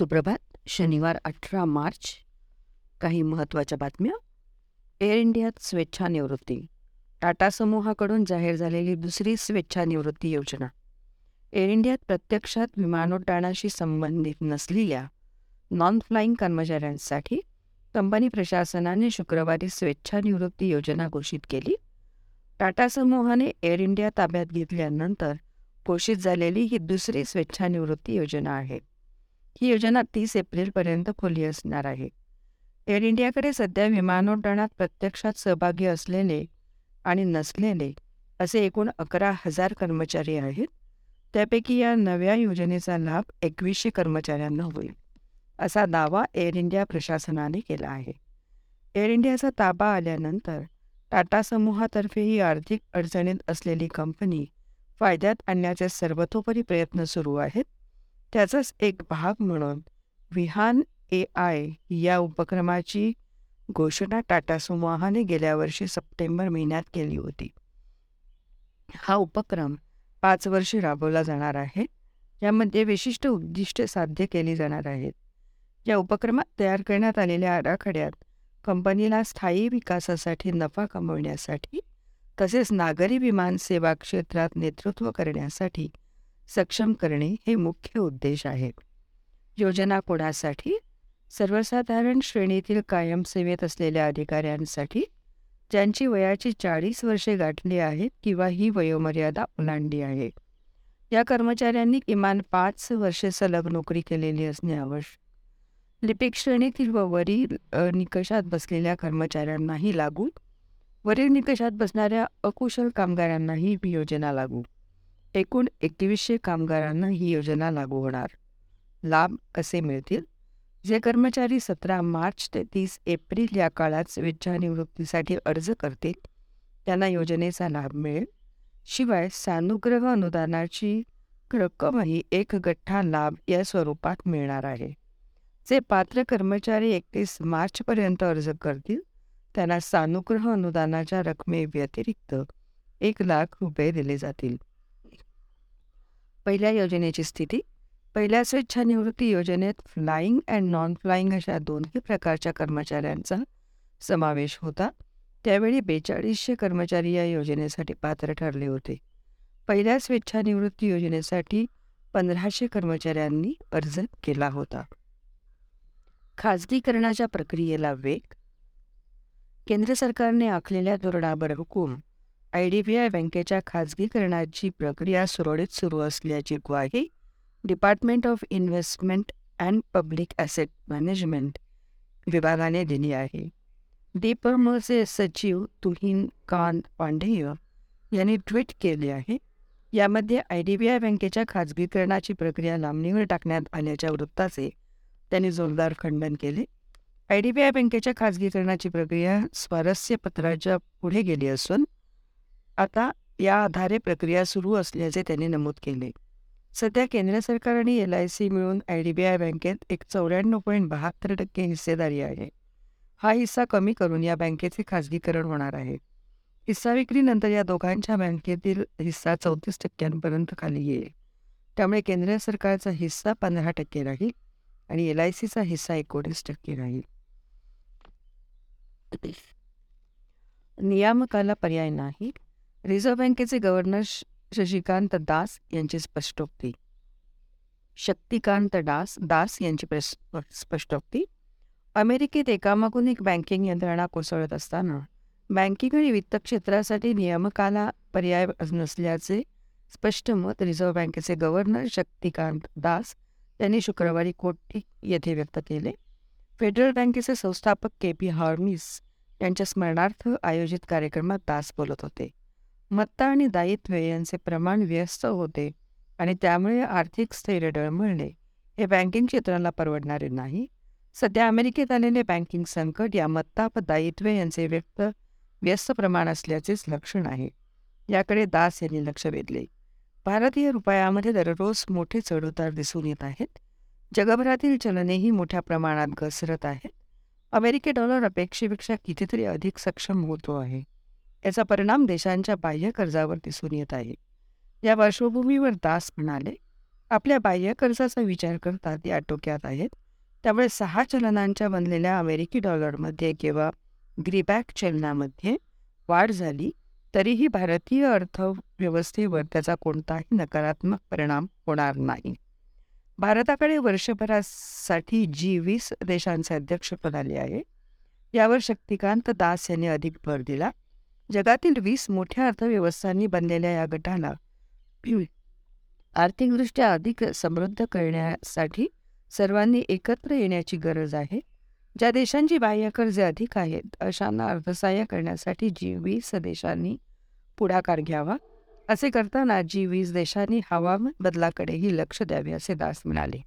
सुप्रभात. शनिवार अठरा मार्च. काही महत्त्वाच्या बातम्या? एअर इंडियात स्वेच्छानिवृत्ती टाटा समूहाकडून जाहीर झालेली दुसरी स्वेच्छानिवृत्ती योजना. एअर इंडियात प्रत्यक्षात विमानोड्डाणाशी संबंधित नसलेल्या नॉन फ्लाईंग कर्मचाऱ्यांसाठी कंपनी प्रशासनाने शुक्रवारी स्वेच्छानिवृत्ती योजना घोषित केली. टाटा समूहाने एअर इंडिया ताब्यात घेतल्यानंतर घोषित झालेली ही दुसरी स्वेच्छानिवृत्ती योजना आहे. ही योजना तीस एप्रिलपर्यंत खुली असणार आहे. एअर इंडियाकडे सध्या विमानोड्डाणात प्रत्यक्षात सहभागी असलेले आणि नसलेले असे एकूण अकरा हजार कर्मचारी आहेत. त्यापैकी या नव्या योजनेचा लाभ एकवीसशे कर्मचाऱ्यांना होईल असा दावा एअर इंडिया प्रशासनाने केला आहे. एअर इंडियाचा ताबा आल्यानंतर टाटा समूहातर्फे ही आर्थिक अडचणीत असलेली कंपनी फायद्यात आणण्याचे सर्वतोपरी प्रयत्न सुरू आहेत. त्याचाच एक भाग म्हणून विहान ए आय या उपक्रमाची घोषणा टाटा समूहाने गेल्या वर्षी सप्टेंबर महिन्यात केली होती. हा उपक्रम पाच वर्षे राबवला जाणार आहे. यामध्ये विशिष्ट उद्दिष्टे साध्य केली जाणार आहेत. या उपक्रमात तयार करण्यात आलेल्या आराखड्यात कंपनीला स्थायी विकासासाठी नफा कमवण्यासाठी तसेच नागरी विमान सेवा क्षेत्रात नेतृत्व करण्यासाठी सक्षम करणे हे मुख्य उद्देश आहे. योजना कोणासाठी? सर्वसाधारण श्रेणीतील कायम सेवेत असलेल्या अधिकाऱ्यांसाठी ज्यांची वयाची चाळीस वर्षे गाठली आहेत किंवा ही वयोमर्यादा ओलांडली आहे. या कर्मचाऱ्यांनी किमान पाच वर्षे सलग नोकरी केलेली असणे आवश्यक. लिपिक श्रेणीतील व वरील निकषात बसलेल्या कर्मचाऱ्यांनाही लागू. वरील निकषात बसणाऱ्या अकुशल कामगारांनाही ही योजना लागू. एकूण एकवीसशे कामगारांना ही योजना लागू होणार. लाभ कसे मिळतील? जे कर्मचारी सतरा मार्च ते तीस एप्रिल या काळात स्वेच्छानिवृत्तीसाठी अर्ज करतील त्यांना योजनेचा लाभ मिळेल. शिवाय सानुग्रह अनुदानाची रक्कमही एक गठ्ठा लाभ या स्वरूपात मिळणार आहे. जे पात्र कर्मचारी एकतीस मार्चपर्यंत अर्ज करतील त्यांना सानुग्रह अनुदानाच्या रकमेव्यतिरिक्त एक लाख रुपये दिले जातील. पहिल्या योजनेची स्थिती पहिल्या स्वेच्छानिवृत्ती योजनेत फ्लाईंग अँड नॉन फ्लाईंग अशा दोन्ही प्रकारच्या कर्मचाऱ्यांचा समावेश होता. त्यावेळी बेचाळीसशे कर्मचारी या योजनेसाठी पात्र ठरले होते. पहिल्या स्वेच्छानिवृत्ती योजनेसाठी पंधराशे कर्मचाऱ्यांनी अर्ज केला होता. खाजगीकरणाच्या प्रक्रियेला वेग केंद्र सरकारने आखलेल्या धोरणावर हुकूम आय डी बी आय बँकेच्या खाजगीकरणाची प्रक्रिया सुरळीत सुरू असल्याची ग्वाही department of investment and public asset management विभागाने दिली आहे. डीपमचे सचिव तुहिन कांत पांडेय यांनी ट्विट केले आहे यामध्ये आय डी बी आय बँकेच्या खाजगीकरणाची प्रक्रिया लांबणीवर टाकण्यात आल्याच्या वृत्ताचे त्यांनी जोरदार खंडन केले. आय डी बी आय बँकेच्या खाजगीकरणाची प्रक्रिया स्वारस्यपत्राच्या पुढे गेली असून आता या आधारे प्रक्रिया सुरू असल्याचे त्यांनी नमूद केले. सध्या केंद्र सरकार आणि एल आय सी मिळून आय डी बी आय बँकेत एक चौऱ्याण्णव पॉईंट बहात्तर टक्के हिस्सेदारी आहे. हा हिस्सा कमी करून या बँकेचे खाजगीकरण होणार आहे. हिस्सा विक्रीनंतर या दोघांच्या बँकेतील हिस्सा चौतीस टक्क्यांपर्यंत खाली येईल. त्यामुळे केंद्र सरकारचा हिस्सा पंधरा टक्के राहील आणि एल आय सीचा हिस्सा एकोणीस टक्के राहील. नियामकाला पर्याय नाही. रिझर्व्ह बँकेचे गव्हर्नर शशिकांत दास यांची स्पष्टोक्ती. शक्तिकांत दास दास यांची स्पष्टोक्ती. अमेरिकेत एकामागून एक बँकिंग यंत्रणा कोसळत असताना बँकिंग आणि वित्त क्षेत्रासाठी नियामकाला पर्याय नसल्याचे स्पष्ट मत रिझर्व्ह बँकेचे गव्हर्नर शक्तिकांत दास यांनी शुक्रवारी कोटी येथे व्यक्त केले. फेडरल बँकेचे संस्थापक के पी हार्मिस यांच्या स्मरणार्थ आयोजित कार्यक्रमात दास बोलत होते. मत्ता आणि दायित्व यांचे प्रमाण व्यस्त होते आणि त्यामुळे आर्थिक स्थैर्य डळमळणे हे बँकिंग क्षेत्राला परवडणारे नाही. सध्या अमेरिकेत आलेले बँकिंग संकट या मत्ता व दायित्व यांचे व्यक्त व्यस्त प्रमाण असल्याचेच लक्षण आहे. याकडे दास यांनी लक्ष वेधले. भारतीय रुपयामध्ये दररोज मोठे चढउतार दिसून येत आहेत. जगभरातील चलनेही मोठ्या प्रमाणात घसरत आहेत. अमेरिकी डॉलर अपेक्षेपेक्षा कितीतरी अधिक सक्षम होतो आहे. याचा परिणाम देशांच्या बाह्य कर्जावर दिसून येत आहे. या पार्श्वभूमीवर दास म्हणाले आपल्या बाह्य कर्जाचा विचार करता ती आटोक्यात आहेत. त्यामुळे सहा चलनांच्या बनलेल्या अमेरिकी डॉलरमध्ये किंवा ग्रीबॅक चलनामध्ये वाढ झाली तरीही भारतीय अर्थव्यवस्थेवर त्याचा कोणताही नकारात्मक परिणाम होणार नाही. भारताकडे वर्षभरासाठी जी वीस देशांचे अध्यक्षपद आले आहे. यावर शक्तिकांत दास यांनी अधिक भर दिला. जगातील वीस मोठ्या अर्थव्यवस्थांनी बनलेल्या या गटाला आर्थिकदृष्ट्या अधिक समृद्ध करण्यासाठी सर्वांनी एकत्र येण्याची गरज आहे. ज्या देशांची बाह्य कर्जे अधिक आहेत अशांना अर्थसहाय्य करण्यासाठी जी वीस देशांनी पुढाकार घ्यावा असे करताना जी वीस देशांनी हवामान बदलाकडेही लक्ष द्यावे असे दास म्हणाले.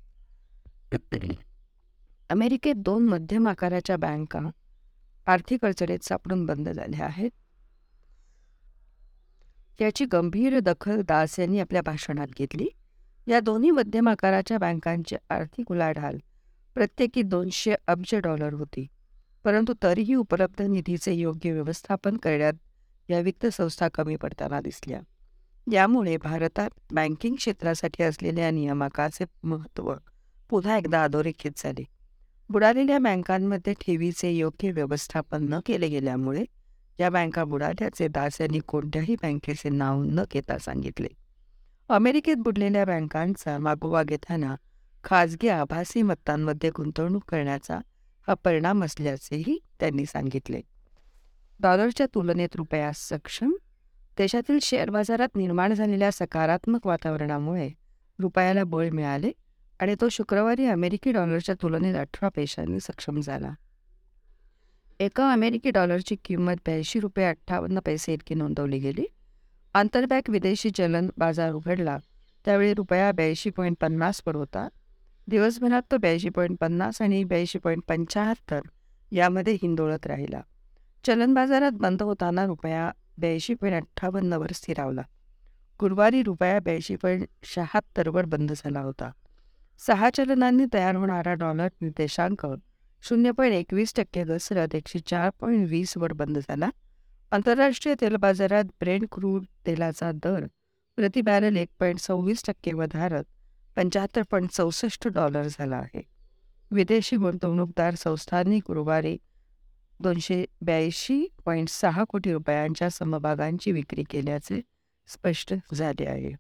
अमेरिकेत दोन मध्यम आकाराच्या बँका आर्थिक अडचणीत सापडून बंद झाल्या आहेत. याची गंभीर दखल दास यांनी आपल्या भाषणात घेतली. या दोन्ही मध्यम आकाराच्या बँकांची आर्थिक उलाढाल प्रत्येकी दोनशे अब्ज डॉलर होती. परंतु तरीही उपलब्ध निधीचे योग्य व्यवस्थापन करण्यात या वित्त संस्था कमी पडताना दिसल्या. यामुळे भारतात बँकिंग क्षेत्रासाठी असलेल्या नियामकाचे महत्त्व पुन्हा एकदा अधोरेखित झाले. बुडालेल्या बँकांमध्ये ठेवीचे योग्य व्यवस्थापन न केले गेल्यामुळे या बँका बुडाल्याचे दास यांनी कोणत्याही बँकेचे नाव न घेता सांगितले. अमेरिकेत बुडलेल्या बँकांचा मागोवा घेताना खाजगी आभासी मत्तांमध्ये गुंतवणूक करण्याचा हा परिणाम असल्याचेही त्यांनी सांगितले. डॉलरच्या तुलनेत रुपया सक्षम देशातील शेअर बाजारात निर्माण झालेल्या सकारात्मक वातावरणामुळे रुपयाला बळ मिळाले आणि तो शुक्रवारी अमेरिकी डॉलरच्या तुलनेत अठरा पैशांनी सक्षम झाला. एका अमेरिकी डॉलरची किंमत ब्याऐंशी रुपये अठ्ठावन्न पैसे इतकी नोंदवली गेली. आंतरबँक विदेशी चलन बाजार उघडला. त्यावेळी रुपया ब्याऐंशी पॉईंट पन्नासवर होता. दिवसभरात तो ब्याऐंशी पॉईंट पन्नास आणि ब्याऐंशी पॉईंट पंच्याहत्तर यामध्ये हिंदोळत राहिला. चलन बाजारात बंद होताना रुपया ब्याऐंशी पॉईंट अठ्ठावन्नवर स्थिरावला. गुरुवारी रुपया ब्याऐंशी पॉईंट शहात्तरवर बंद झाला होता. सहा चलनांनी तयार होणारा डॉलर निर्देशांक शून्य पॉईंट एकवीस टक्के घसरत एकशे चार पॉईंट वीसवर बंद झाला. आंतरराष्ट्रीय तेल बाजारात ब्रेंड क्रूड तेलाचा दर प्रति बॅरल एक पॉईंट सव्वीस टक्के वधारत पंच्याहत्तर पॉईंट चौसष्ट डॉलर झाला आहे. विदेशी गुंतवणूकदार संस्थांनी गुरुवारी दोनशे ब्याऐंशी पॉईंट सहा कोटी रुपयांच्या समभागांची विक्री केल्याचे स्पष्ट झाले आहे.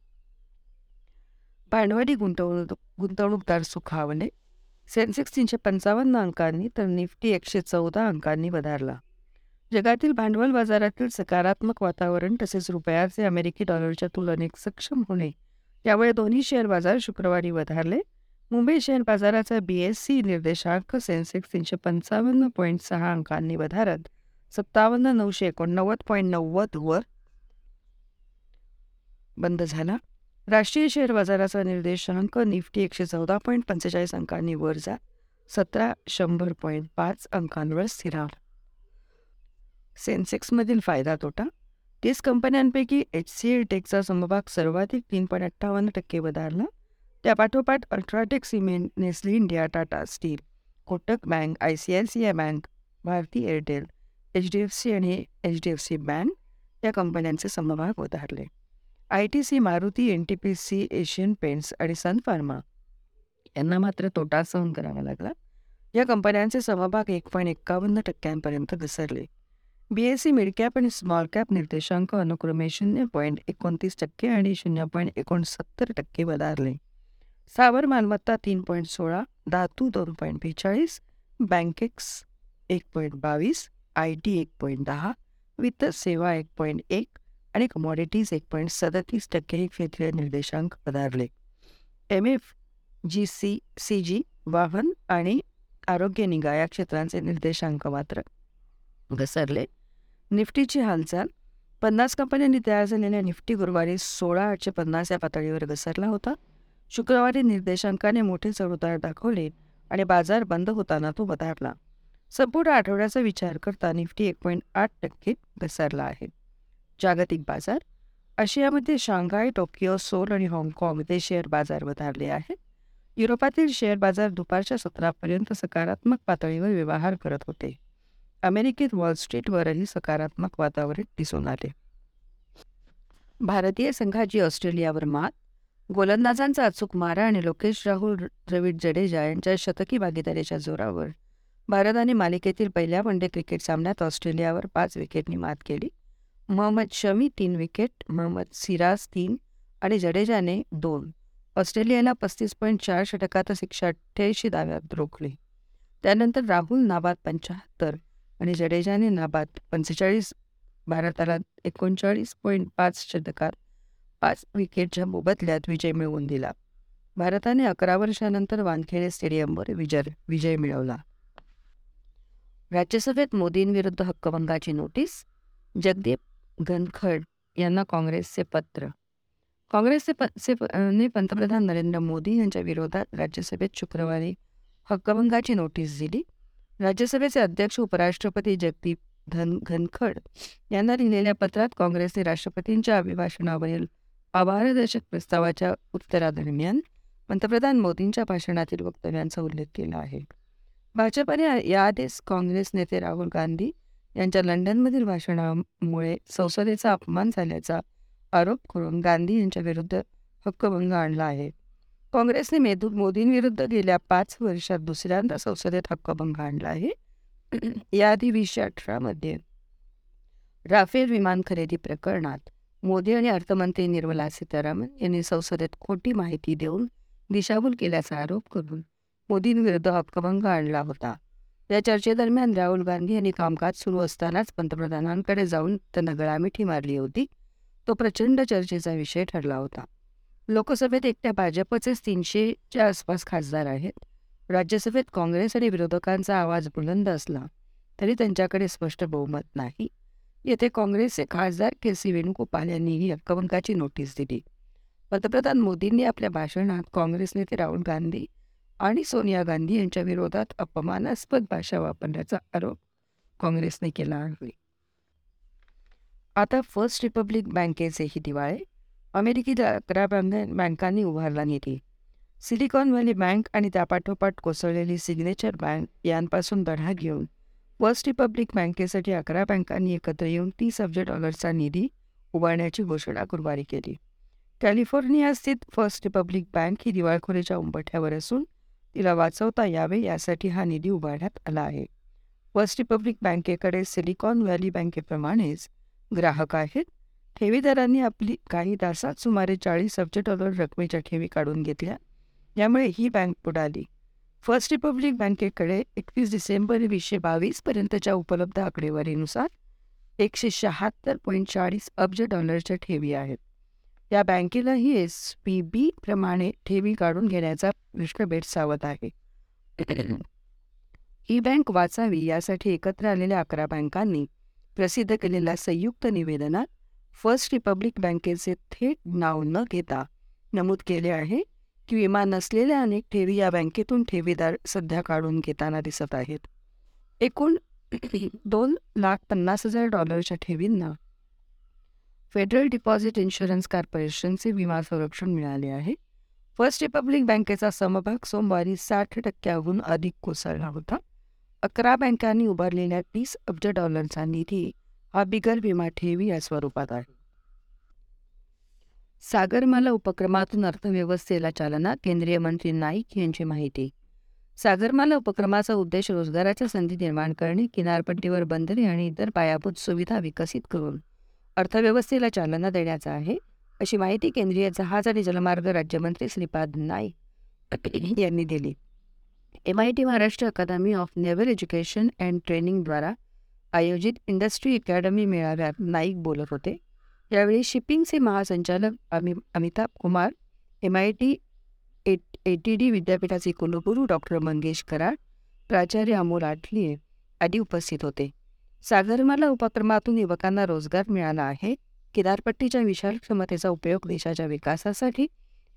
भांडवली गुंतवणूक गुंतवणूकदार सुखावले सेन्सेक्स तीनशे पंचावन्न अंकांनी तर निफ्टी एकशे चौदा अंकांनी वधारला जगातील भांडवल बाजारातील सकारात्मक वातावरण तसेच रुपयाचे अमेरिकी डॉलरच्या तुलनेत सक्षम होणे यामुळे दोन्ही शेअर बाजार शुक्रवारी वधारले. मुंबई शेअर बाजाराचा बी एस सी निर्देशांक सेन्सेक्स तीनशे पंचावन्न पॉईंट सहा अंकांनी वधारत सत्तावन्न नऊशे एकोणनव्वद पॉईंट नव्वदवर बंद झाला. राष्ट्रीय शेअर बाजाराचा निर्देशांक निफ्टी एकशे चौदा पॉईंट पंचेचाळीस अंकांनी वर जा. सतरा शंभर पॉईंट पाच अंकांवर स्थिरावला सेन्सेक्समधील फायदा तोटा. तीस कंपन्यांपैकी एच सी एल टेकचा समभाग सर्वाधिक तीन पॉईंट अठ्ठावन्न टक्के वधारला त्यापाठोपाठ UltraTech Cement Nestle India Tata Steel Kotak Bank I C I C I bank Bharti Airtel H D F C आणि H D F C bank या कंपन्यांचे समभाग वधारले I T C Maruti N T P C Asian Paints आणि Sun pharma. यांना मात्र तोटा सहन करावा लागला. या कंपन्यांचे समभाग एक पॉईंट एक्कावन्न टक्क्यांपर्यंत घसरले. बी एस सी मिडकॅप आणि स्मॉल कॅप निर्देशांक अनुक्रमे शून्य पॉईंट एकोणतीस टक्के आणि शून्य पॉईंट एकोणसत्तर टक्के वधारले. सावर मालमत्ता तीन पॉईंट सोळा धातू दोन पॉईंट बेचाळीस बँकेक्स एक पॉईंट बावीस आय टी एक पॉईंट दहा वित्त सेवा एक पॉईंट एक आणि कमॉडिटीज एक पॉईंट सदतीस टक्के क्षेत्रीय निर्देशांक पधारले M F G C C G वाहन आणि आरोग्य निगा या क्षेत्रांचे निर्देशांक मात्र घसरले. निफ्टीची हालचाल पन्नास कंपन्यांनी तयार झालेल्या निफ्टी गुरुवारी सोळा आठशे पन्नास या पातळीवर घसरला होता. शुक्रवारी निर्देशांकाने मोठे चढउतार दाखवले आणि बाजार बंद होताना तो वधारला. संपूर्ण आठवड्याचा विचार करता निफ्टी एक पॉईंट आठ टक्के घसरला आहे. जागतिक बाजार. आशियामध्ये शांघाय टोकियो सोल आणि हाँगकाँग ते शेअर बाजार वधारले आहेत. युरोपातील शेअर बाजार दुपारच्या सत्रापर्यंत सकारात्मक पातळीवर व्यवहार करत होते. अमेरिकेत वॉलस्ट्रीटवरही सकारात्मक वातावरण दिसून आले. भारतीय संघाची ऑस्ट्रेलियावर मात. गोलंदाजांचा अचूक मारा आणि लोकेश राहुल द्रविड जडेजा यांच्या शतकी भागीदारीच्या जोरावर. भारताने मालिकेतील पहिल्या वनडे क्रिकेट सामन्यात ऑस्ट्रेलियावर पाच विकेटनी मात केली. मोहम्मद शमी तीन विकेट मोहम्मद सिराज तीन आणि जडेजाने दोन. ऑस्ट्रेलियाला पस्तीस पॉईंट चार षटकात एकशे अठ्ठ्याऐंशी धाव्यात रोखले. त्यानंतर राहुल नाबाद पंच्याहत्तर आणि जडेजाने नाबाद पंचेचाळीस भारताला एकोणचाळीस पॉईंट पाच षटकात पाच विकेटच्या मोबदल्यात विजय मिळवून दिला. भारताने अकरा वर्षानंतर वानखेडे स्टेडियमवर विजय विजय मिळवला. राज्यसभेत मोदींविरुद्ध हक्कभंगाची नोटीस जगदीप घनखड यांना काँग्रेसचे पत्र. काँग्रेसचे पचे ने पंतप्रधान नरेंद्र मोदी यांच्या विरोधात राज्यसभेत शुक्रवारी हक्कभंगाची नोटीस दिली. राज्यसभेचे अध्यक्ष उपराष्ट्रपती जगदीप धन घनखड यांना लिहिलेल्या पत्रात काँग्रेसने राष्ट्रपतींच्या अभिभाषणावरील आभारदर्शक प्रस्तावाच्या उत्तरादरम्यान पंतप्रधान मोदींच्या भाषणातील वक्तव्यांचा उल्लेख केला आहे. भाजपाने याआधीच काँग्रेस नेते राहुल गांधी यांच्या लंडनमधील भाषणामुळे संसदेचा अपमान झाल्याचा आरोप करून गांधी यांच्या विरुद्ध हक्कभंग आणला आहे. काँग्रेसने मेदू मोदींविरुद्ध गेल्या पाच वर्षात दुसऱ्यांदा संसदेत हक्कभंग आणला आहे. याआधी वीसशे अठरामध्ये राफेल विमान खरेदी प्रकरणात मोदी आणि अर्थमंत्री निर्मला सीतारामन यांनी संसदेत खोटी माहिती देऊन दिशाभूल केल्याचा आरोप करून मोदींविरुद्ध हक्कभंग आणला होता. या चर्चेदरम्यान राहुल गांधी यांनी कामकाज सुरू असतानाच पंतप्रधानांकडे जाऊन त्यांना गळामिठी मारली होती. तो प्रचंड चर्चेचा विषय ठरला होता. लोकसभेत एकट्या भाजपचेच तीनशेच्या आसपास खासदार आहेत. राज्यसभेत काँग्रेस आणि विरोधकांचा आवाज बुलंद असला तरी त्यांच्याकडे स्पष्ट बहुमत नाही. येथे काँग्रेसचे खासदार के सी वेणुगोपाल यांनीही हक्कभंगाची नोटीस दिली. पंतप्रधान मोदींनी आपल्या भाषणात काँग्रेस नेते राहुल गांधी आणि सोनिया गांधी यांच्या विरोधात अपमानास्पद भाषा वापरण्याचा आरोप काँग्रेसने केला आहे. आता फर्स्ट रिपब्लिक बँकेचेही दिवाळे अमेरिकी अकरा बँकांनी उभारला निधी सिलिकॉन व्हॅली बँक आणि त्यापाठोपाठ कोसळलेली सिग्नेचर बँक यांपासून बढा घेऊन फर्स्ट रिपब्लिक बँकेसाठी अकरा बँकांनी एकत्र येऊन तीस अब्ज डॉलरचा निधी उभारण्याची घोषणा गुरुवारी केली. कॅलिफोर्निया स्थित फर्स्ट रिपब्लिक बँक ही दिवाळखोरीच्या उंबठ्यावर असून तिला वाचवता यावे यासाठी हा निधी उभारण्यात आला आहे. फर्स्ट रिपब्लिक बँकेकडे सिलिकॉन व्हॅली बँकेप्रमाणेच ग्राहक आहेत. ठेवीदारांनी आपली काही तासात सुमारे चाळीस अब्ज डॉलर रकमेच्या ठेवी काढून घेतल्या. यामुळे ही बँक बुडाली फर्स्ट रिपब्लिक बँकेकडे एकवीस डिसेंबर वीसशे बावीसपर्यंतच्या उपलब्ध आकडेवारीनुसार एकशे शहात्तर पॉईंट चाळीस अब्ज डॉलरच्या ठेवी आहेत. या बँकेलाही एस पी बी प्रमाणे ठेवी काढून घेण्याचा प्रश्न सावत आहे. ही बँक वाचावी यासाठी एकत्र आलेल्या अकरा बँकांनी प्रसिद्ध केलेल्या संयुक्त निवेदनात फर्स्ट रिपब्लिक बँकेचे थेट नाव न घेता नमूद केले आहे की विमा नसलेल्या अनेक ठेवी या बँकेतून ठेवीदार सध्या काढून घेताना दिसत आहेत. एकूण दोन लाख पन्नास हजार डॉलरच्या ठेवींना फेडरल डिपॉझिट इन्शुरन्स कॉर्पोरेशनचे विमा संरक्षण मिळाले आहे. फर्स्ट रिपब्लिक बँकेचा समभाग सोमवारी साठ टक्क्याहून अधिक कोसळला होता. अकरा बँकांनी उभारलेल्या तीस अब्ज डॉलरचा निधी हा बिगर विमा ठेवी या स्वरूपात आहे. सागरमाला उपक्रमातून अर्थव्यवस्थेला चालना केंद्रीय मंत्री नाईक यांची माहिती. सागरमाला उपक्रमाचा उद्देश रोजगाराच्या संधी निर्माण करणे किनारपट्टीवर बंदरे आणि इतर पायाभूत सुविधा विकसित करून अर्थव्यवस्थेला चालना देण्याचा आहे अशी माहिती केंद्रीय जहाज आणि जलमार्ग राज्यमंत्री श्रीपाद नाईक यांनी दिली. M I T Maharashtra academy of naval education and ट्रेनिंगद्वारा आयोजित इंडस्ट्री अकॅडमी मेळाव्यात नाईक बोलत होते. यावेळी शिपिंगचे महासंचालक अमि Amitabh Kumar M I T A A T D विद्यापीठाचे कुलगुरू डॉक्टर मंगेश कराड प्राचार्य अमोल आठलिये आदी उपस्थित होते. सागरमाला उपक्रमातून युवकांना रोजगार मिळाला आहे. किनारपट्टीच्या विशाल क्षमतेचा उपयोग देशाच्या विकासासाठी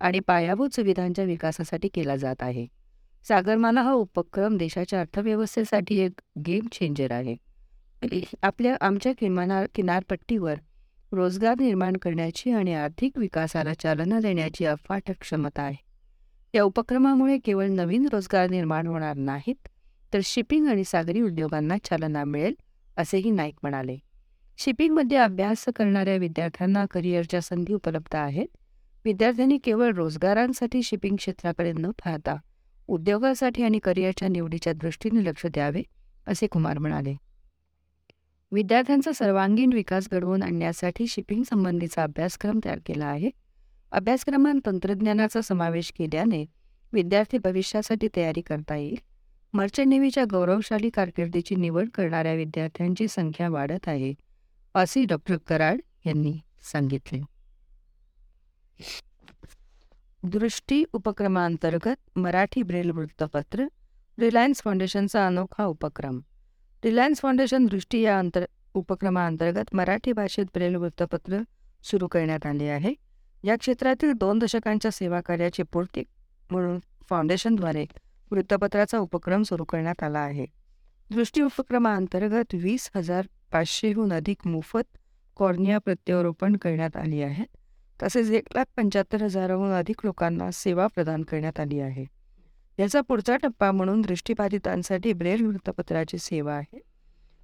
आणि पायाभूत सुविधांच्या विकासासाठी केला जात आहे. सागरमाला हा उपक्रम देशाच्या अर्थव्यवस्थेसाठी एक गेम चेंजर आहे. आपल्या आमच्या किमाना किनारपट्टीवर रोजगार निर्माण करण्याची आणि आर्थिक विकासाला चालना देण्याची अफाट क्षमता आहे. या उपक्रमामुळे केवळ नवीन रोजगार निर्माण होणार नाहीत तर शिपिंग आणि सागरी उद्योगांना चालना मिळेल असेही नाईक म्हणाले. शिपिंगमध्ये अभ्यास करणाऱ्या विद्यार्थ्यांना करिअरच्या संधी उपलब्ध आहेत. विद्यार्थ्यांनी केवळ रोजगारांसाठी शिपिंग क्षेत्राकडे न पाहता उद्योगासाठी आणि करिअरच्या निवडीच्या दृष्टीने लक्ष द्यावे असे कुमार म्हणाले. विद्यार्थ्यांचा सर्वांगीण विकास घडवून आणण्यासाठी शिपिंग संबंधीचा अभ्यासक्रम तयार केला आहे. अभ्यासक्रमात तंत्रज्ञानाचा समावेश केल्याने विद्यार्थी भविष्यासाठी तयारी करता येईल. मर्चंट नेव्हीच्या गौरवशाली कारकिर्दीची निवड करणाऱ्या विद्यार्थ्यांची संख्या वाढत आहे असे डॉक्टर कराड यांनी सांगितले. दृष्टी उपक्रमांतर्गत मराठी ब्रेल वृत्तपत्र रिलायन्स फाउंडेशनचा अनोखा उपक्रम. रिलायन्स फाउंडेशन दृष्टी या अंतर उपक्रमाअंतर्गत मराठी भाषेत ब्रेल वृत्तपत्र सुरू करण्यात आले आहे. या क्षेत्रातील दोन दशकांच्या सेवा कार्याची पूर्ती म्हणून फाउंडेशनद्वारे वृत्तपत्राचा उपक्रम सुरू करण्यात आला आहे. दृष्टी उपक्रमाअंतर्गत वीस हजार पाचशेहून अधिक मोफत कॉर्निया प्रत्यारोपण करण्यात आली आहेत तसेच एक लाख पंच्याहत्तर हजाराहून अधिक लोकांना सेवा प्रदान करण्यात आली आहे. याचा पुढचा टप्पा म्हणून दृष्टीबाधितांसाठी ब्रेल वृत्तपत्राची सेवा आहे.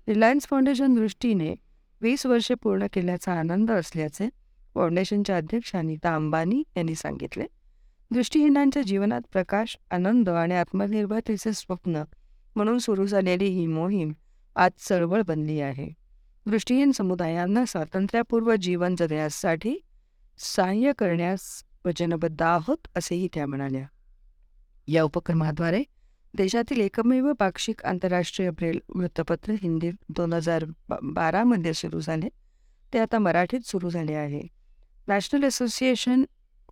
रिलायन्स फाउंडेशन दृष्टीने वीस वर्षे पूर्ण केल्याचा आनंद असल्याचे फाउंडेशनच्या अध्यक्ष अनिता अंबानी यांनी सांगितले. दृष्टीहीनांच्या जीवनात प्रकाश आनंद आणि आत्मनिर्भरतेचे स्वप्न म्हणून सुरू झालेली ही मोहीम आज चळवळ बनली आहे. दृष्टीहीन समुदायांना स्वातंत्र्यपूर्व जीवन जगण्यासाठी सहाय्य करण्यास वचनबद्ध आहोत असेही त्या म्हणाल्या. या उपक्रमाद्वारे देशातील एकमेव पाक्षिक आंतरराष्ट्रीय ब्रेल वृत्तपत्र हिंदी दोन हजार बारामध्ये सुरू झाले. ते आता मराठीत सुरू झाले आहे. National Association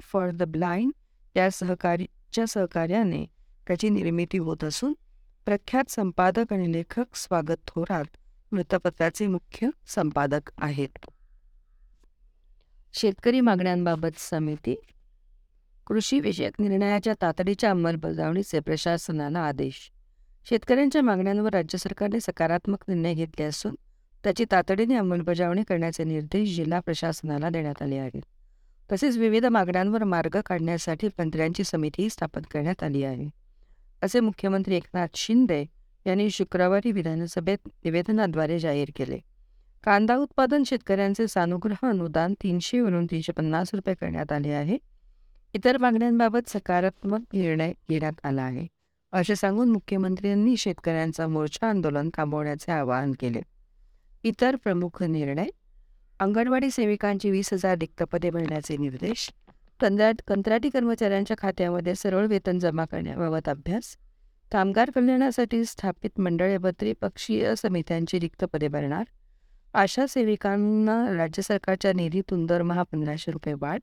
for the Blind या सहकारीच्या सहकार्याने त्याची निर्मिती होत असून प्रख्यात संपादक आणि लेखक स्वागत थोरात वृत्तपत्राचे मुख्य संपादक आहेत. शेतकरी मागण्यांबाबत समिती कृषीविषयक निर्णयाच्या तातडीच्या अंमलबजावणीचे प्रशासनाला आदेश. शेतकऱ्यांच्या मागण्यांवर राज्य सरकारने सकारात्मक निर्णय घेतले असून त्याची तातडीने अंमलबजावणी करण्याचे निर्देश जिल्हा प्रशासनाला देण्यात आले आहेत. तसेच विविध मागण्यांवर मार्ग काढण्यासाठी मंत्र्यांची समितीही स्थापन करण्यात आली आहे. असे मुख्यमंत्री एकनाथ शिंदे यांनी शुक्रवारी विधानसभेत निवेदनाद्वारे जाहीर केले. कांदा उत्पादन शेतकऱ्यांचे सानुग्रह अनुदान तीनशेवरून तीनशे पन्नास रुपये करण्यात आले आहे. इतर मागण्यांबाबत सकारात्मक निर्णय घेण्यात आला आहे. असे सांगून मुख्यमंत्र्यांनी शेतकऱ्यांचा मोर्चा आंदोलन थांबवण्याचे आवाहन केले. इतर प्रमुख निर्णय अंगणवाडी सेविकांची वीस हजार रिक्त पदे भरण्याचे निर्देश. कंत्राट कंत्राटी कर्मचाऱ्यांच्या खात्यामध्ये सरळ वेतन जमा करण्याबाबत अभ्यास. कामगार कल्याणासाठी स्थापित मंडळे व त्रिपक्षीय समित्यांची रिक्त पदे भरणार. आशा सेविकांना राज्य सरकारच्या निधीतून दरमहा पंधराशे रुपये वाढ.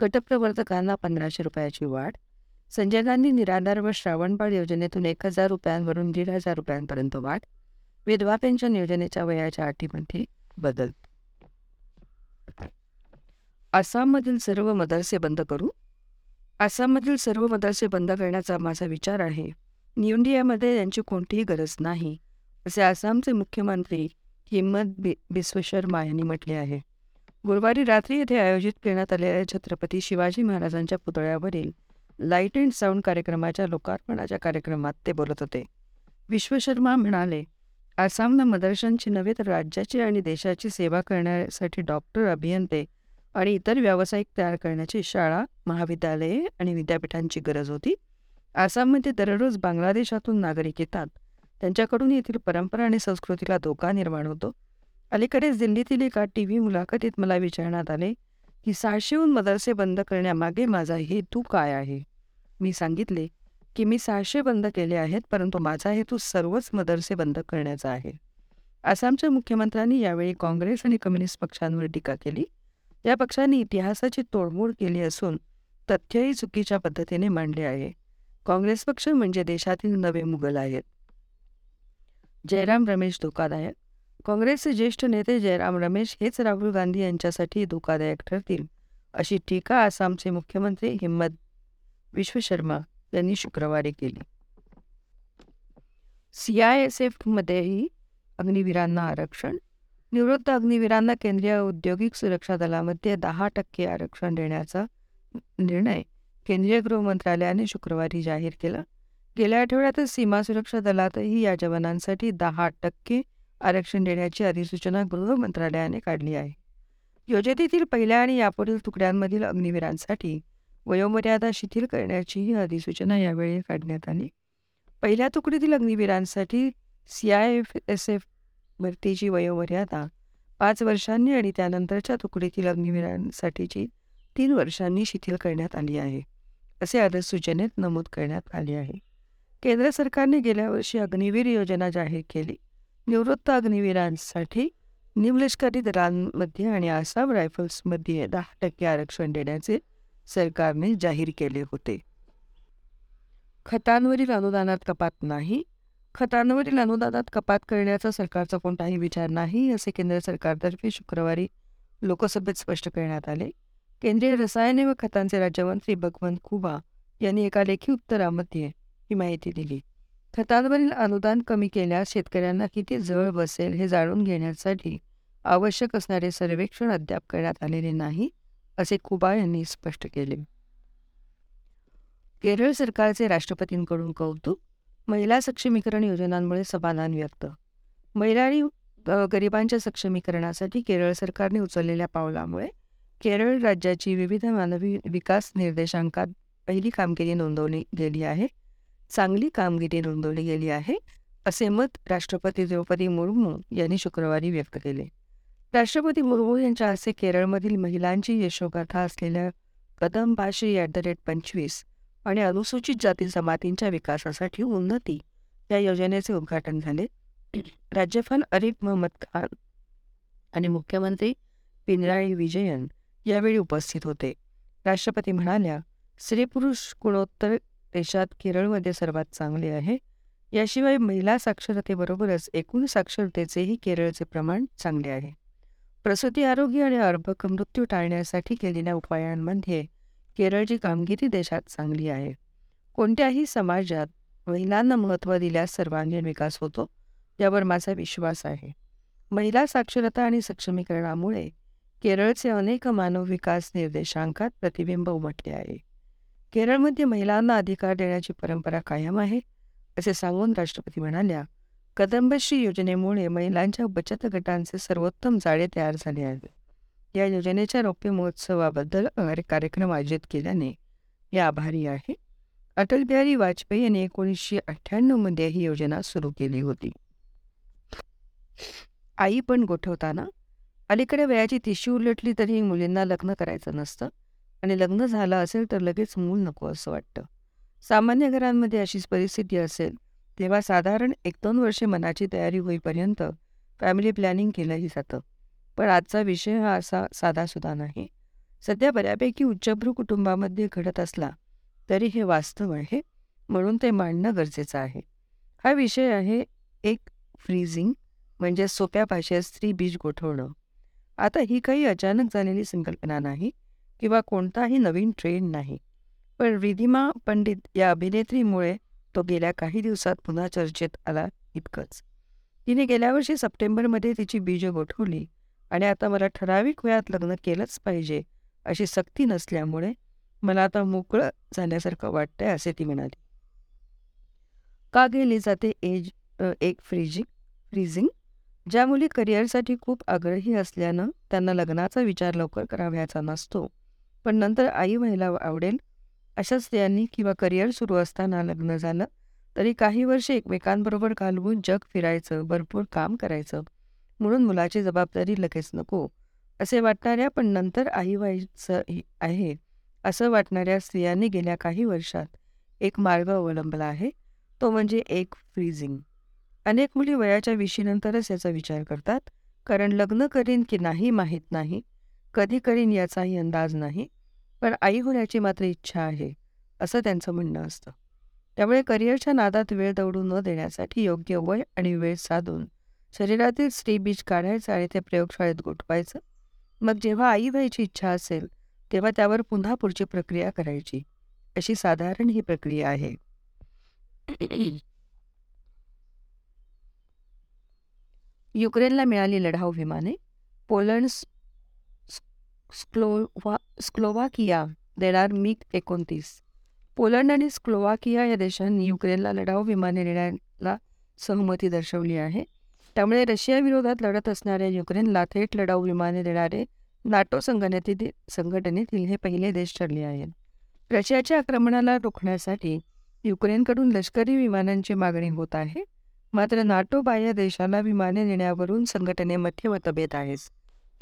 गटप्रवर्तकांना पंधराशे रुपयाची वाढ. संजय गांधी निराधार व श्रावणबाळ योजनेतून एक हजार रुपयांवरून दीड हजार रुपयांपर्यंत वाढ. विधवा पेन्शन योजनेच्या वयाच्या अटीमध्ये बदल. आसाममधील सर्व मदरसे बंद करू? आसाममधील सर्व मदरसे बंद करण्याचा माझा विचार आहे. न्यू इंडियामध्ये यांची कोणतीही गरज नाही असे आसामचे मुख्यमंत्री हिम्मत बि बिस्व शर्मा यांनी म्हटले आहे. गुरुवारी रात्री येथे आयोजित करण्यात आलेल्या छत्रपती शिवाजी महाराजांच्या पुतळ्यावरील लाइट अँड साऊंड कार्यक्रमाच्या लोकार्पणाच्या कार्यक्रमात ते बोलत होते. विश्वशर्मा म्हणाले आसामनं मदरशांची नव्हे तर राज्याची आणि देशाची सेवा करण्यासाठी डॉक्टर अभियंते आणि इतर व्यावसायिक तयार करण्याची शाळा महाविद्यालये आणि विद्यापीठांची गरज होती. आसाममध्ये दररोज बांगलादेशातून नागरिक येतात. त्यांच्याकडून येथील परंपरा आणि संस्कृतीला धोका निर्माण होतो. अलीकडेच दिल्लीतील एका टी व्ही मुलाखतीत मला विचारण्यात आले की सहाशेहून मदरसे बंद करण्यामागे माझा हेतू काय आहे? मी सांगितले की मी सहाशे बंद केले आहेत परंतु माझा हेतू सर्वच मदरसे बंद करण्याचा आहे. आसामच्या मुख्यमंत्र्यांनी यावेळी काँग्रेस आणि कम्युनिस्ट पक्षांवर टीका केली. या पक्षांनी इतिहासाची तोडमोड केली असून तथ्यही चुकीच्या पद्धतीने मांडले आहे. काँग्रेस पक्ष म्हणजे देशातील नवे मुघल आहेत. जयराम रमेश धोकादायक. काँग्रेसचे ज्येष्ठ नेते जयराम रमेश हेच राहुल गांधी यांच्यासाठी धोकादायक ठरतील अशी टीका आसामचे मुख्यमंत्री हिम्मत विश्वशर्मा यांनी शुक्रवारी केली. सीआयएसएफमध्येही अग्निवीरांना आरक्षण निवृत्त अग्निवीरांना केंद्रीय औद्योगिक सुरक्षा दलामध्ये दहा टक्के आरक्षण देण्याचा निर्णय केंद्रीय गृह मंत्रालयाने शुक्रवारी जाहीर केला. गेल्या आठवड्यातच सीमा सुरक्षा दलातही या जवानांसाठी दहा टक्के आरक्षण देण्याची अधिसूचना गृह मंत्रालयाने काढली आहे. योजनेतील पहिल्या आणि यापुढील तुकड्यांमधील अग्निवीरांसाठी वयोमर्यादा शिथिल करण्याचीही अधिसूचना यावेळी काढण्यात आली. पहिल्या तुकडीतील अग्निवीरांसाठी C I F S F भरतीची वयोमर्यादा पाच वर्षांनी आणि त्यानंतरच्या तुकडीतील अग्निवीरांसाठीची तीन वर्षांनी शिथिल करण्यात आली आहे असे अधिसूचनेत नमूद करण्यात आले आहे. केंद्र सरकारने गेल्या वर्षी अग्निवीर योजना जाहीर केली. निवृत्त अग्निवीरांसाठी निमलष्करी दलांमध्ये आणि आसाम रायफल्समध्ये दहा टक्के आरक्षण देण्याचे सरकारने जाहीर केले होते. खतांवरील अनुदानात कपात नाही खतांवरील अनुदानात कपात करण्याचा सरकारचा कोणताही विचार नाही असे केंद्र सरकारतर्फे शुक्रवारी लोकसभेत स्पष्ट करण्यात आले. केंद्रीय रसायने व खतांचे राज्यमंत्री भगवंत कुबा यांनी एका लेखी उत्तरामध्ये ही माहिती दिली. खतांवरील अनुदान कमी केल्यास शेतकऱ्यांना किती जवळ बसेल हे जाणून घेण्यासाठी आवश्यक असणारे सर्वेक्षण अद्याप करण्यात आलेले नाही असे कुबा यांनी स्पष्ट केले. केरळ सरकारचे राष्ट्रपतींकडून कौतुक महिला सक्षमीकरण योजनांमुळे समाधान व्यक्त. महिला आणि गरिबांच्या सक्षमीकरणासाठी केरळ सरकारने उचललेल्या पावलामुळे केरळ राज्याची विविध मानवी विकास निर्देशांकात पहिली कामगिरी नोंदवली गेली आहे. चांगली कामगिरी नोंदवली गेली आहे असे मत राष्ट्रपती द्रौपदी मुर्मू यांनी शुक्रवारी व्यक्त केले. राष्ट्रपती मुर्मू यांच्या हस्ते केरळमधील महिलांची यशोगाथा असलेल्या कदम भाषी ॲट द रेट पंचवीस आणि अनुसूचित जाती जमातींच्या विकासासाठी उन्नती या योजनेचे उद्घाटन झाले. राज्यपाल अरिफ मोहम्मद खान आणि मुख्यमंत्री पिनराई विजयन यावेळी उपस्थित होते. राष्ट्रपती म्हणाल्या स्त्री पुरुष गुणोत्तर देशात केरळमध्ये सर्वात चांगले आहे. याशिवाय महिला साक्षरतेबरोबरच एकूण साक्षरतेचेही केरळचे प्रमाण चांगले आहे. प्रसूती आरोग्य आणि अर्भक मृत्यू टाळण्यासाठी केलेल्या उपायांमध्ये केरळची कामगिरी देशात चांगली आहे. कोणत्याही समाजात महिलांना महत्त्व दिल्यास सर्वांगीण विकास होतो यावर माझा विश्वास आहे. महिला साक्षरता आणि सक्षमीकरणामुळे केरळचे अनेक मानव विकास निर्देशांकात प्रतिबिंब उमटले आहे. केरळमध्ये महिलांना अधिकार देण्याची परंपरा कायम आहे असे सांगून राष्ट्रपती म्हणाल्या कदंबश्री योजनेमुळे महिलांच्या बचत गटांचे सर्वोत्तम जाळे तयार झाले आहेत. या योजनेच्या रौप्य महोत्सवाबद्दल कार्यक्रम आयोजित केल्याने मी आभारी आहे. अटल बिहारी वाजपेयी यांनी एकोणीसशे अठ्ठ्याण्णवमध्ये ही योजना सुरू केली होती. आई पण गोठवताना अलीकडे वयाची तिशी उलटली तरी मुलींना लग्न करायचं नसतं आणि लग्न झालं असेल तर लगेच मूल नको असं वाटतं. सामान्य घरांमध्ये अशीच परिस्थिती असेल तेव्हा साधारण एक दोन वर्षे मनाची तयारी होईपर्यंत फॅमिली प्लॅनिंग केलंही जातं. पण आजचा विषय हा असा साधासुद्धा नाही. सध्या बऱ्यापैकी उच्चभ्रू कुटुंबामध्ये घडत असला तरी हे वास्तव आहे म्हणून ते मांडणं गरजेचं आहे. हा विषय आहे एक फ्रीझिंग म्हणजे सोप्या भाषेत स्त्री बीज गोठवणं. आता ही काही अचानक झालेली संकल्पना नाही किंवा कोणताही नवीन ट्रेंड नाही. पण रिधिमा पंडित या अभिनेत्रीमुळे तो गेल्या काही दिवसात पुन्हा चर्चेत आला इतकंच. तिने गेल्या वर्षी सप्टेंबरमध्ये तिची बीजं गोठवली. आणि आता मला ठराविक वेळात लग्न केलंच पाहिजे अशी सक्ती नसल्यामुळे मला आता मोकळं झाल्यासारखं वाटतंय असे ती म्हणाली. का गेली जाते एज एक फ्रीजिंग फ्रीजिंग? ज्या मुली करिअरसाठी खूप आग्रही असल्यानं त्यांना लग्नाचा विचार लवकर करावयाचा नसतो पण नंतर आई व्हायला आवडेल अशा स्त्रियांनी किंवा करिअर सुरू असताना लग्न झालं तरी काही वर्ष एकमेकांबरोबर घालवून जग फिरायचं भरपूर काम करायचं. म्हणून मुलाची जबाबदारी लगेच नको. असे वाटणाऱ्या पण नंतर आई व्हायचं आहे असं वाटणाऱ्या स्त्रियांनी गेल्या काही वर्षात एक मार्ग अवलंबला आहे तो म्हणजे एक फ्रीजिंग अनेक मुली वयाच्या विशीनंतरच याचा विचार करतात कारण लग्न करीन की नाही माहीत नाही कधी करीन याचाही अंदाज नाही पण आई होण्याची मात्र इच्छा आहे असं त्यांचं म्हणणं असतं. त्यामुळे करिअरच्या नादात वेळ दौडू न देण्यासाठी योग्य वय आणि वेळ साधून शरीरातील स्त्री बीज काढायचं आणि ते प्रयोगशाळेत गोठवायचं. मग जेव्हा आई व्हायची इच्छा असेल तेव्हा त्यावर पुन्हा पुढची प्रक्रिया करायची. अशी साधारण ही प्रक्रिया आहे. युक्रेनला मिळाली लढाऊ विमाने. पोलंड स्क्लोवा स्क्लोवाकिया देणार मिग एकोणतीस. पोलंड आणि स्क्लोवाकिया या देशांनी युक्रेनला लढाऊ विमाने देण्याला सहमती दर्शवली आहे. त्यामुळे रशियाविरोधात लढत असणाऱ्या युक्रेनला थेट लढाऊ विमाने देणारे नाटो संघटनेतील संघटनेतील हे पहिले देश ठरले आहेत. रशियाच्या आक्रमणाला रोखण्यासाठी युक्रेनकडून लष्करी विमानांची मागणी होत आहे. मात्र नाटो बाह्य देशाला विमाने देण्यावरून संघटनेमध्ये मतभेद आहेच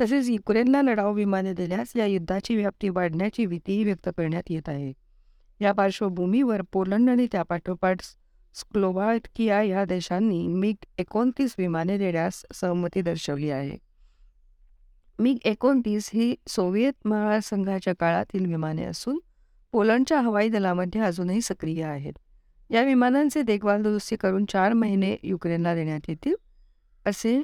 तसेच युक्रेनला लढाऊ विमाने दिल्यास या युद्धाची व्याप्ती वाढण्याची भीतीही व्यक्त करण्यात येत आहे. या पार्श्वभूमीवर पोलंड आणि त्यापाठोपाठ स्लोवाकिया या देशांनी मिग एकोणतीस विमाने देण्यास सहमती दर्शवली आहे. मिग एकोणतीस ही सोव्हिएत महासंघाच्या काळातील विमाने असून पोलंडच्या हवाई दलामध्ये अजूनही सक्रिय आहेत. या विमानांचे देखभाल दुरुस्ती करून चार महिने युक्रेनला देण्यात येतील असे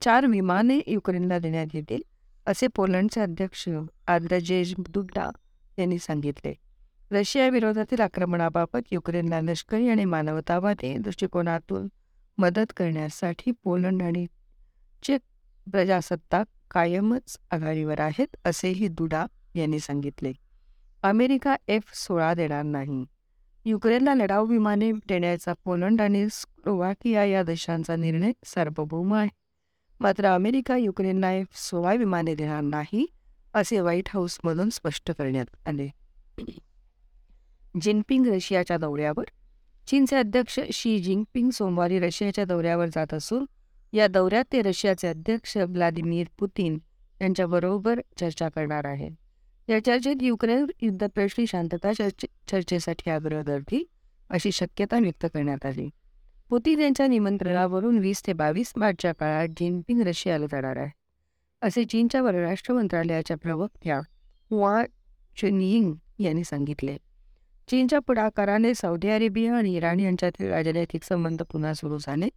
चार विमाने युक्रेनला देण्यात येतील असे पोलंडचे अध्यक्ष आद्रजेज दुड्डा यांनी सांगितले. रशियाविरोधातील आक्रमणाबाबत युक्रेनला लष्करी आणि मानवतावादी दृष्टिकोनातून मदत करण्यासाठी पोलंड आणि चेक प्रजासत्ताक कायमच आघाडीवर आहेत असेही दुडा यांनी सांगितले. अमेरिका एफ सोळा देणार नाही. युक्रेनला लढाऊ विमाने देण्याचा पोलंड आणि स्लोवाकिया या देशांचा निर्णय सार्वभौम आहे. मात्र अमेरिका युक्रेनला एफ सोळा विमाने देणार नाही असे व्हाईट हाऊसमधून स्पष्ट करण्यात आले. जिनपिंग रशियाच्या दौऱ्यावर. चीनचे अध्यक्ष शी जिनपिंग सोमवारी रशियाच्या दौऱ्यावर जात असून या दौऱ्यात ते रशियाचे अध्यक्ष व्लादिमीर पुतीन यांच्याबरोबर चर्चा करणार आहेत. या चर्चेत युक्रेन युद्धप्रश्नी शांतता चर्चे चर्चेसाठी आग्रह धरतील अशी शक्यता व्यक्त करण्यात आली. पुतीन यांच्या निमंत्रणावरून वीस ते बावीस मार्चच्या काळात जिनपिंग रशियाला जाणार आहे. असे चीनच्या परराष्ट्र मंत्रालयाच्या प्रवक्त्या हुआ चुनिंग यांनी सांगितले. चीनच्या पुढाकाराने सौदी अरेबिया आणि इराण यांच्यातील राजनैतिक संबंध पुन्हा सुरू झाले.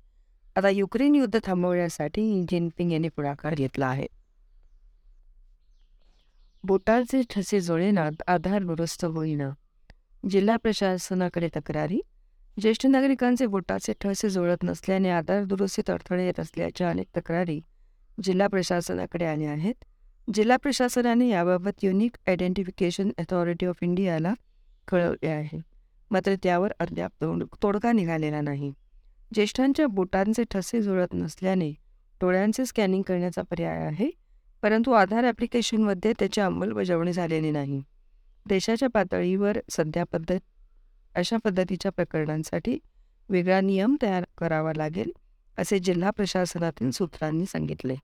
आता युक्रेन युद्ध थांबवण्यासाठी जिनपिंग यांनी पुढाकार घेतला आहे. बोटांचे ठसे जोडेनात आधार दुरुस्त होईना. जिल्हा प्रशासनाकडे तक्रारी. ज्येष्ठ नागरिकांचे बोटाचे ठसे जोडत नसल्याने आधार दुरुस्तीत अडथळे येत असल्याच्या अनेक तक्रारी जिल्हा प्रशासनाकडे आल्या आहेत. जिल्हा प्रशासनाने याबाबत युनिक आयडेंटिफिकेशन अथॉरिटी ऑफ इंडियाला कळवले आहे. मात्र त्यावर अद्याप तोड तोडगा निघालेला नाही. ज्येष्ठांच्या बोटांचे ठसे जुळत नसल्याने डोळ्यांचे स्कॅनिंग करण्याचा पर्याय आहे परंतु आधार ॲप्लिकेशनमध्ये त्याची अंमलबजावणी झालेली नाही. देशाच्या पातळीवर सध्या पद्धत अशा पद्धतीच्या प्रकरणांसाठी वेगळा नियम तयार करावा लागेल असे जिल्हा प्रशासनातील सूत्रांनी सांगितले.